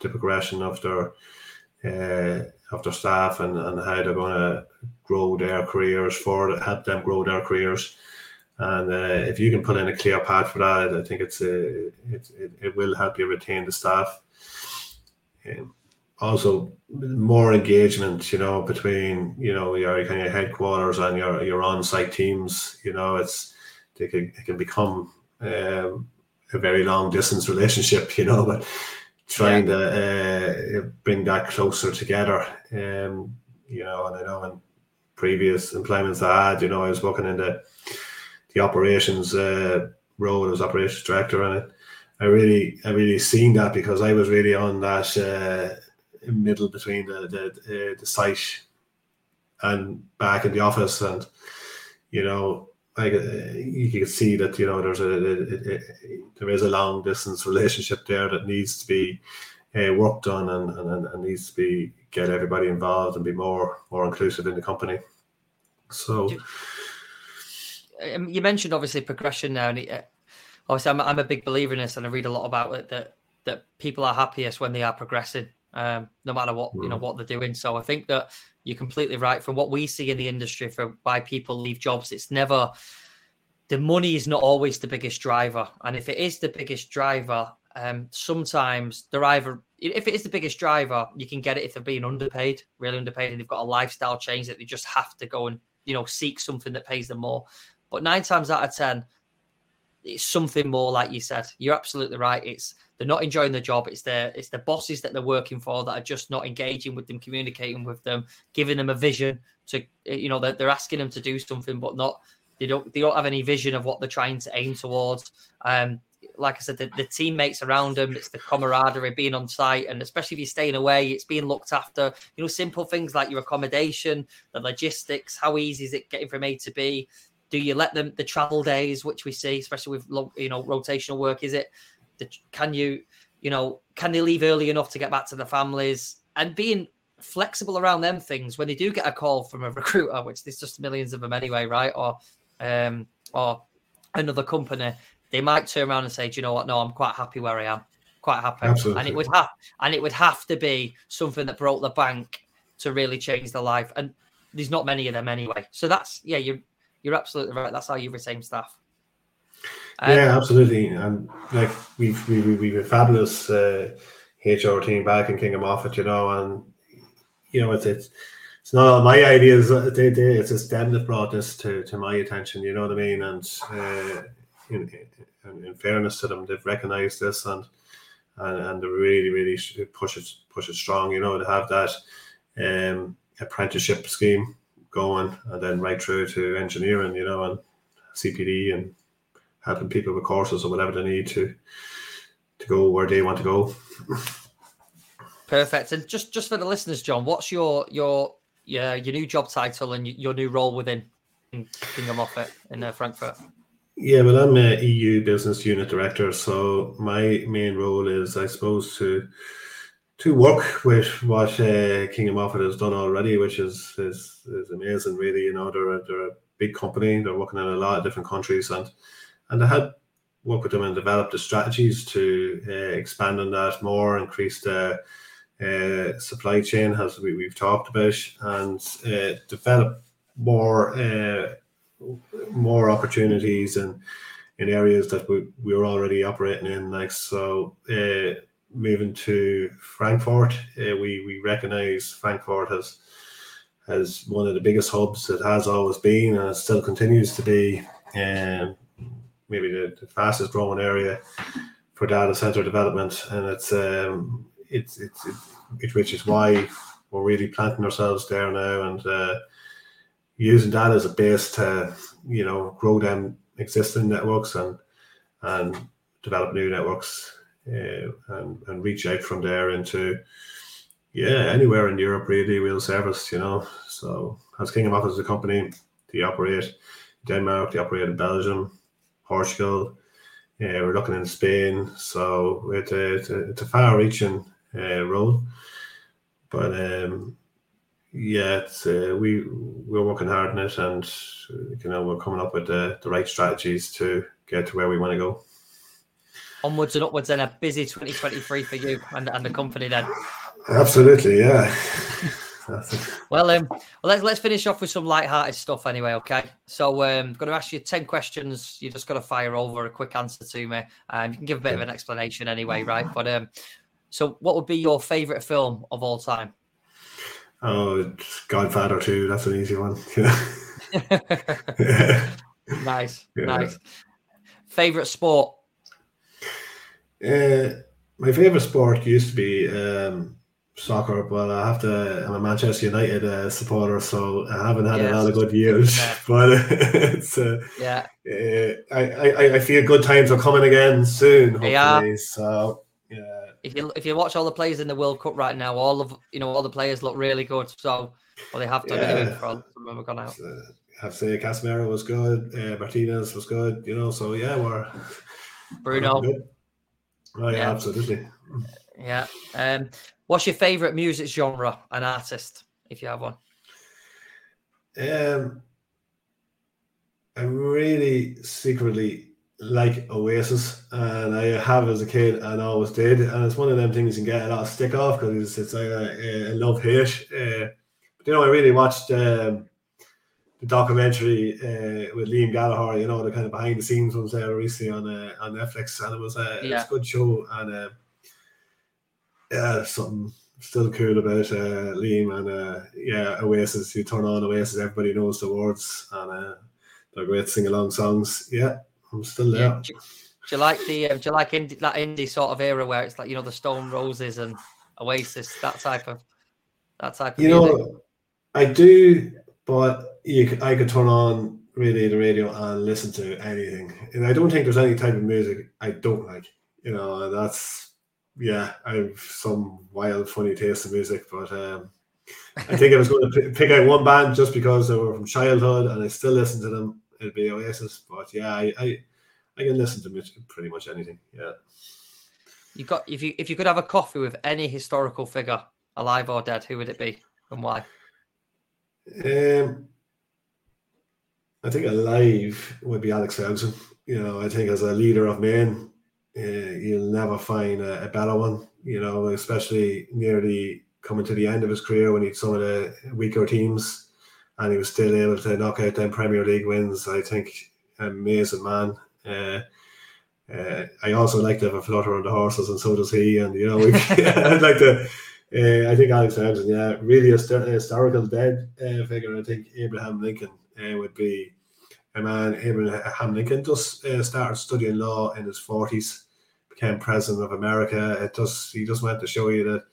the progression of their uh, of their staff and, and how they're going to grow their careers for help them grow their careers. And uh, if you can put in a clear path for that, I think it's a, it, it, it will help you retain the staff. Um, also, more engagement, you know, between you know your kind of headquarters and your your on-site teams. You know, it's they can, it can become um, a very long distance relationship, you know, but trying yeah. to uh, bring that closer together. Um, you know, and I know in previous employments I had, you know, I was working in the the operations uh, role as operations director, and it, I really, I really seen that because I was really on that uh, middle between the the, uh, the site and back in the office, and you know, like you can see that you know there's a, a, a, there is a long distance relationship there that needs to be uh, worked on and, and, and needs to be get everybody involved and be more more inclusive in the company. So, um, you mentioned obviously progression now, and uh, obviously I'm, I'm a big believer in this, and I read a lot about it that that people are happiest when they are progressing, um, no matter what you know mm. what they're doing. So I think that you're completely right. From what we see in the industry for why people leave jobs, it's never the money is not always the biggest driver. And if it is the biggest driver, um, sometimes they're either if it is the biggest driver, you can get it if they're being underpaid, really underpaid, and they've got a lifestyle change that they just have to go and you know seek something that pays them more. But nine times out of ten, it's something more like you said. You're absolutely right. It's they're not enjoying the job. It's the it's the bosses that they're working for that are just not engaging with them, communicating with them, giving them a vision to you know they're, they're asking them to do something, but not they don't they don't have any vision of what they're trying to aim towards. Um, like I said, the, the teammates around them, it's the camaraderie, being on site, and especially if you're staying away, it's being looked after. You know, simple things like your accommodation, the logistics, how easy is it getting from A to B? do you let them the travel days, which we see, especially with you know rotational work? Is it the, can you you know can they leave early enough to get back to the families and being flexible around them things when they do get a call from a recruiter, which there's just millions of them anyway, right? Or um or another company, they might turn around and say, "Do you know what? No, I'm quite happy where I am. Quite happy." Absolutely. And it would have and it would have to be something that broke the bank to really change their life. And there's not many of them anyway. So that's yeah, you're you're absolutely right. That's how you retain staff. Um, yeah, absolutely. And like we've we, we, we've a fabulous uh, HR team back in King of Moffatt, you know, and you know it's it's it's not all my ideas. Uh, they, they, it's just them that brought this to, to my attention. You know what I mean? And uh, in, in, in, fairness to them, they've recognised this and and and they really really push it push it strong. You know to have that um, apprenticeship scheme going, and then right through to engineering. You know and CPD and helping people with courses or whatever they need to to go where they want to go. Perfect. And just just for the listeners, John, what's your your your your new job title and your new role within King of Moffatt in uh, Frankfurt? Yeah, well, I'm a EU Business Unit Director, so my main role is, I suppose, to to work with what uh, King of Moffatt has done already, which is is, is amazing. Really, you know, they're a, they're a big company. They're working in a lot of different countries, and and I had worked with them and developed the strategies to uh, expand on that more, increase the uh, supply chain, as we, we've talked about, and uh, develop more uh, more opportunities and in areas that we, we were already operating in. Like so, uh, moving to Frankfurt, uh, we we recognise Frankfurt as as one of the biggest hubs it has always been and it still continues to be. Um, maybe the, the fastest growing area for data center development, and it's um, it's it's it, which is why we're really planting ourselves there now and uh, using that as a base to you know grow them existing networks and and develop new networks uh, and and reach out from there into yeah anywhere in Europe really we'll service you know. So as King of Moffatt as a company they operate Denmark they operate in Belgium Portugal yeah, we're looking in Spain so it's a, it's a, it's a far-reaching uh, role. But um, yeah, it's, uh, we we're working hard on it, and you know we're coming up with the, the right strategies to get to where we want to go. Onwards and upwards, and a busy 2023 for you and, and the company then. Absolutely, yeah. well, um, well, let's let's finish off with some light-hearted stuff anyway. Okay, so um, I'm going to ask you ten questions. You just got to fire over a quick answer to me. Um, you can give a bit yeah. of an explanation anyway, right? But um, so, what would be your favorite film of all time? Oh, Godfather 2. That's an easy one. nice, yeah. nice. Favorite sport? Uh, my favorite sport used to be um, soccer, but I have to. I'm a Manchester United uh, supporter, so I haven't had yes. a lot of good years. Yeah. But it's uh, yeah, uh, I, I I feel good times are coming again soon. Hopefully, yeah. so yeah if you if you watch all the players in the World Cup right now, all of you know all the players look really good. So well, they have to yeah. for some of them gone out. Uh, have to say Casemiro was good, uh, Martinez was good, you know. So yeah, we're Bruno. We're oh yeah, yeah, absolutely. Yeah. Um, what's your favorite music genre and artist, if you have one? Um, I really secretly like Oasis, and I have as a kid and always did, and it's one of them things you can get a lot of stick off because it's, like a, a love hate. Uh, but you know, I really watched um, the documentary uh, with Liam Gallagher. You know, the kind of behind the scenes ones there recently on uh, on Netflix, and it was a, yeah. it was a good show, and uh, yeah, something still cool about uh, Liam and uh, yeah, Oasis. You turn on Oasis, everybody knows the words, and uh, they're great sing along songs. Yeah. I'm still there. Yeah. Do, do, you like the? Uh, do you like indie, that indie sort of era where it's like you know the Stone Roses and Oasis, that type of that type of you music? know, I do, but you I could turn on really the radio and listen to anything, and I don't think there's any type of music I don't like. You know, that's yeah, I have some wild, funny taste in music, but um, I think I was going to pick out one band just because they were from childhood, and I still listen to them it'd be Oasis. But yeah, I, I, I can listen to pretty much anything. Yeah. You got if you if you could have a coffee with any historical figure, alive or dead, who would it be and why? Um, I think alive would be Alex Ferguson. You know, I think as a leader of men, you'll never find a, a, better one. You know, especially nearly coming to the end of his career when he had some of the weaker teams, and he was still able to knock out them Premier League wins. I think amazing man. Uh, uh, I also like to have a flutter on the horses, and so does he. And you know, I'd like to. Uh, I think Alex Ferguson, yeah, really a, st- historical dead uh, figure. I think Abraham Lincoln uh, would be a man. Abraham Lincoln just uh, started studying law in his forties, became president of America. It just he just went to show you that,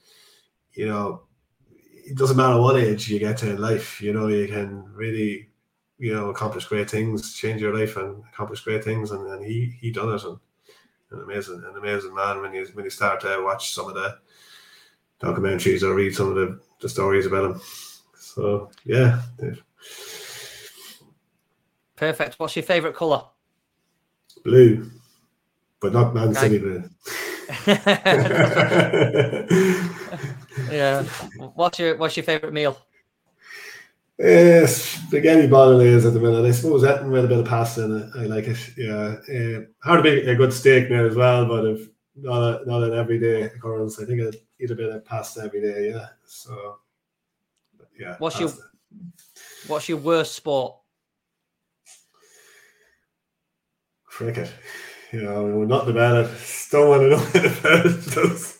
you know, it doesn't matter what age you get to in life. You know, you can really, you know, accomplish great things, change your life, and accomplish great things. And, and he he done it, and an amazing an amazing man when you when you start to watch some of the documentaries or read some of the, the stories about him. So yeah. Perfect. What's your favourite colour? Blue, but not Man City blue. yeah. What's your What's your favourite meal? Uh, spaghetti bolognese at the minute. I suppose that with a bit of pasta in it. I like it. Yeah. Uh, hard to make a good steak now as well, but if not a, not an everyday occurrence, I think I'd eat a bit of pasta every day. Yeah. So, yeah. What's pasta. your What's your worst sport? Cricket. You know, we're not about it. Don't want to know about it. Just,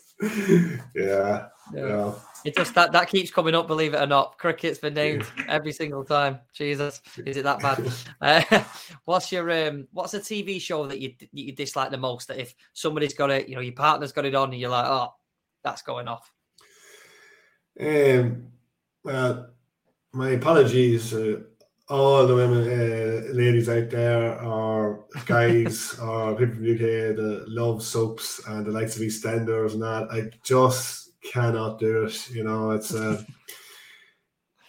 yeah. Yeah. You know. It just that that keeps coming up. Believe it or not, cricket's been named every single time. Jesus, is it that bad? Uh, what's your um? What's a TV show that you you dislike the most? That if somebody's got it, you know, your partner's got it on, and you're like, oh, that's going off. Um. Well, my apologies. Uh, all the women, uh, ladies out there, or guys, or people from UK that love soaps and the likes of EastEnders and that. I just cannot do it. You know, it's uh,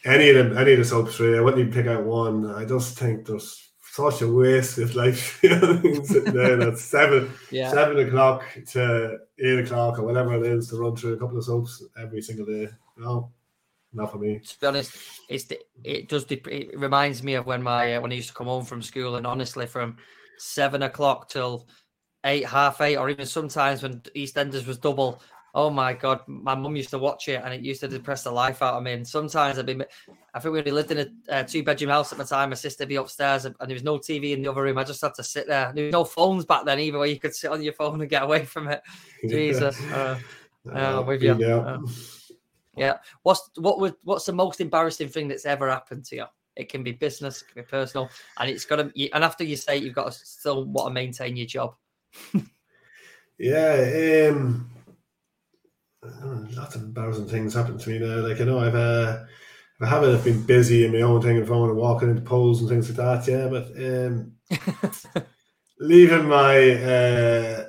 any of them, any of the soaps really. I wouldn't even pick out one. I just think there's such a waste of life. Sitting there at seven, yeah. seven o'clock to eight o'clock or whatever it is to run through a couple of soaps every single day. No, not for me. To be honest, it's it does. It reminds me of when my uh, when I used to come home from school, and honestly, from seven o'clock till eight, half eight, or even sometimes when EastEnders was double, Oh my god, my mum used to watch it and it used to depress the life out of me. And sometimes I'd be, I think we only lived in a uh, two bedroom house at the time. My sister be upstairs and, there was no TV in the other room. I just had to sit there. There was no phones back then either, where you could sit on your phone and get away from it. Jesus, uh, uh, with you. Uh, yeah. What's what would what's the most embarrassing thing that's ever happened to you? It can be business, it can be personal, and it's got to. And after you say, it, you've got to still want to maintain your job. yeah. Um lots of embarrassing things happen to me now. Like you know, I've uh, I haven't been busy in my own thing and phone and walking into poles and things like that. Yeah, but um, leaving my uh,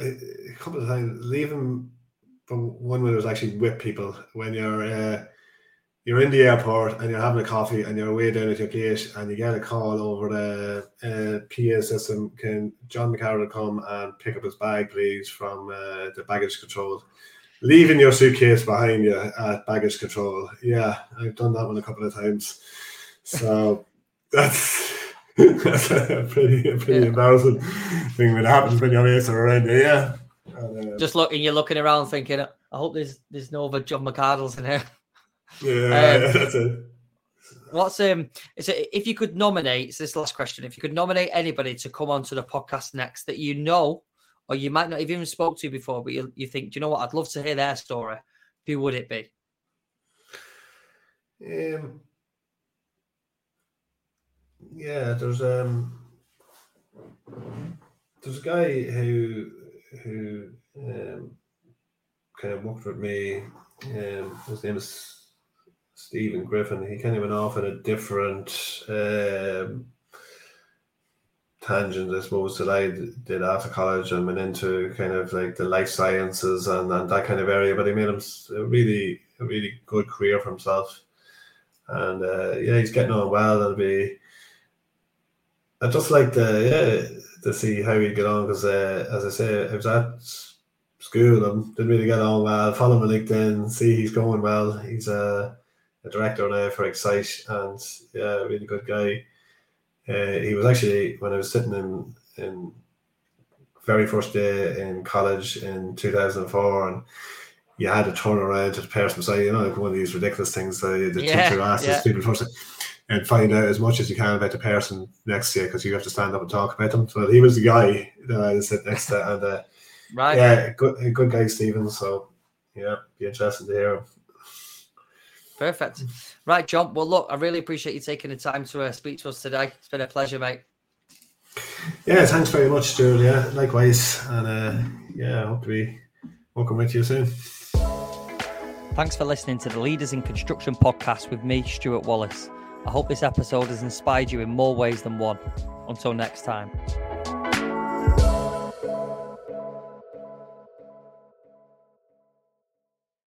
a couple of times leaving from one where there's actually with people when you're uh, you're in the airport and you're having a coffee and you're way down at your gate and you get a call over the uh, PA system. Can John McArdle come and pick up his bag, please, from uh, the baggage control? Leaving your suitcase behind you at baggage control. Yeah, I've done that one a couple of times. So that's that's a pretty a pretty yeah. embarrassing thing that happens when your mates are around you. Yeah. And, uh, Just looking, you're looking around thinking, I hope there's there's no other John McArdles in here. Yeah, um, that's it. What's um? Is it if you could nominate? It's this last question. If you could nominate anybody to come onto the podcast next that you know, or you might not have even spoke to before, but you, you think, do you know what? I'd love to hear their story. Who would it be? Um. Yeah, there's um. There's a guy who who um, kind of worked with me. Um, his name is Stephen Griffin, he kind of went off in a different um, tangent, I suppose, that I did after college and went into kind of like the life sciences and, and that kind of area. But he made him a really, a really good career for himself. and uh, yeah, he's getting on well. It'll be. I just like to yeah to see how he'd get on because uh, as I say, I was at school and didn't really get on well. Follow him on LinkedIn, see he's going well. He's a, a director now for Exyte and yeah, really good guy. Uh, he was actually when I was sitting in in very first day in college in 2004 and you had to turn around to the person say, you know, like one of these ridiculous things that the Yeah, teacher asks yeah. people first and find out as much as you can about the person next to you because you have to stand up and talk about them. So he was the guy that I sit next to, and uh, Right. yeah, good, a good guy, Stephen. So yeah, be interesting to hear. him. Perfect. Right, John. Well, look, I really appreciate you taking the time to uh, speak to us today. It's been a pleasure, mate. Yeah, thanks very much, Stuart. Yeah, likewise, and uh, yeah, I hope to be working with you soon. Thanks for listening to the Leaders in Construction podcast with me, Stuart Wallace. I hope this episode has inspired you in more ways than one. Until next time.